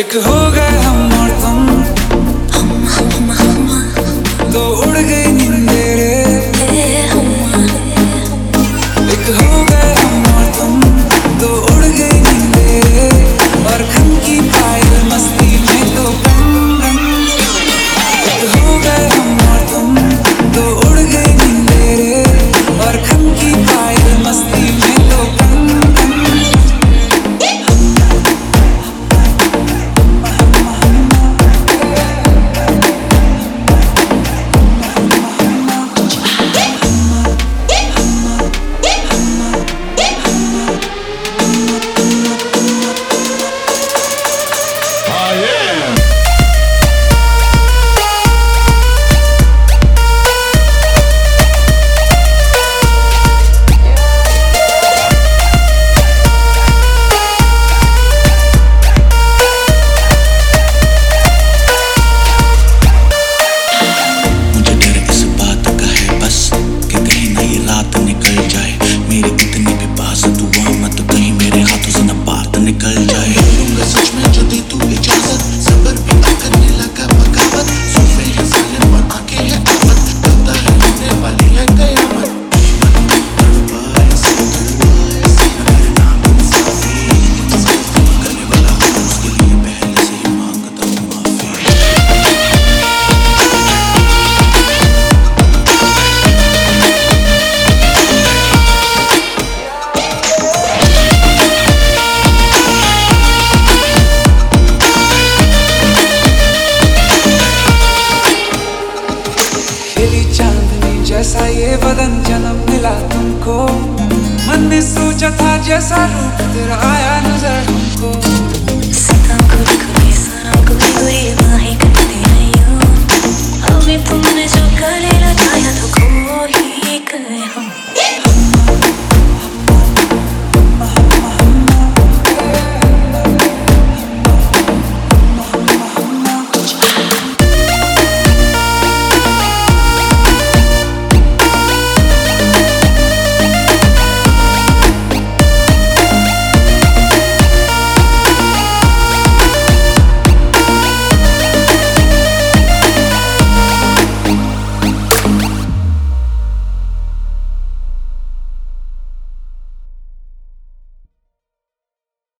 एक हो गए हम I am. को। मन में सोचा था जैसा रूप तेरा आया नज़र हमको।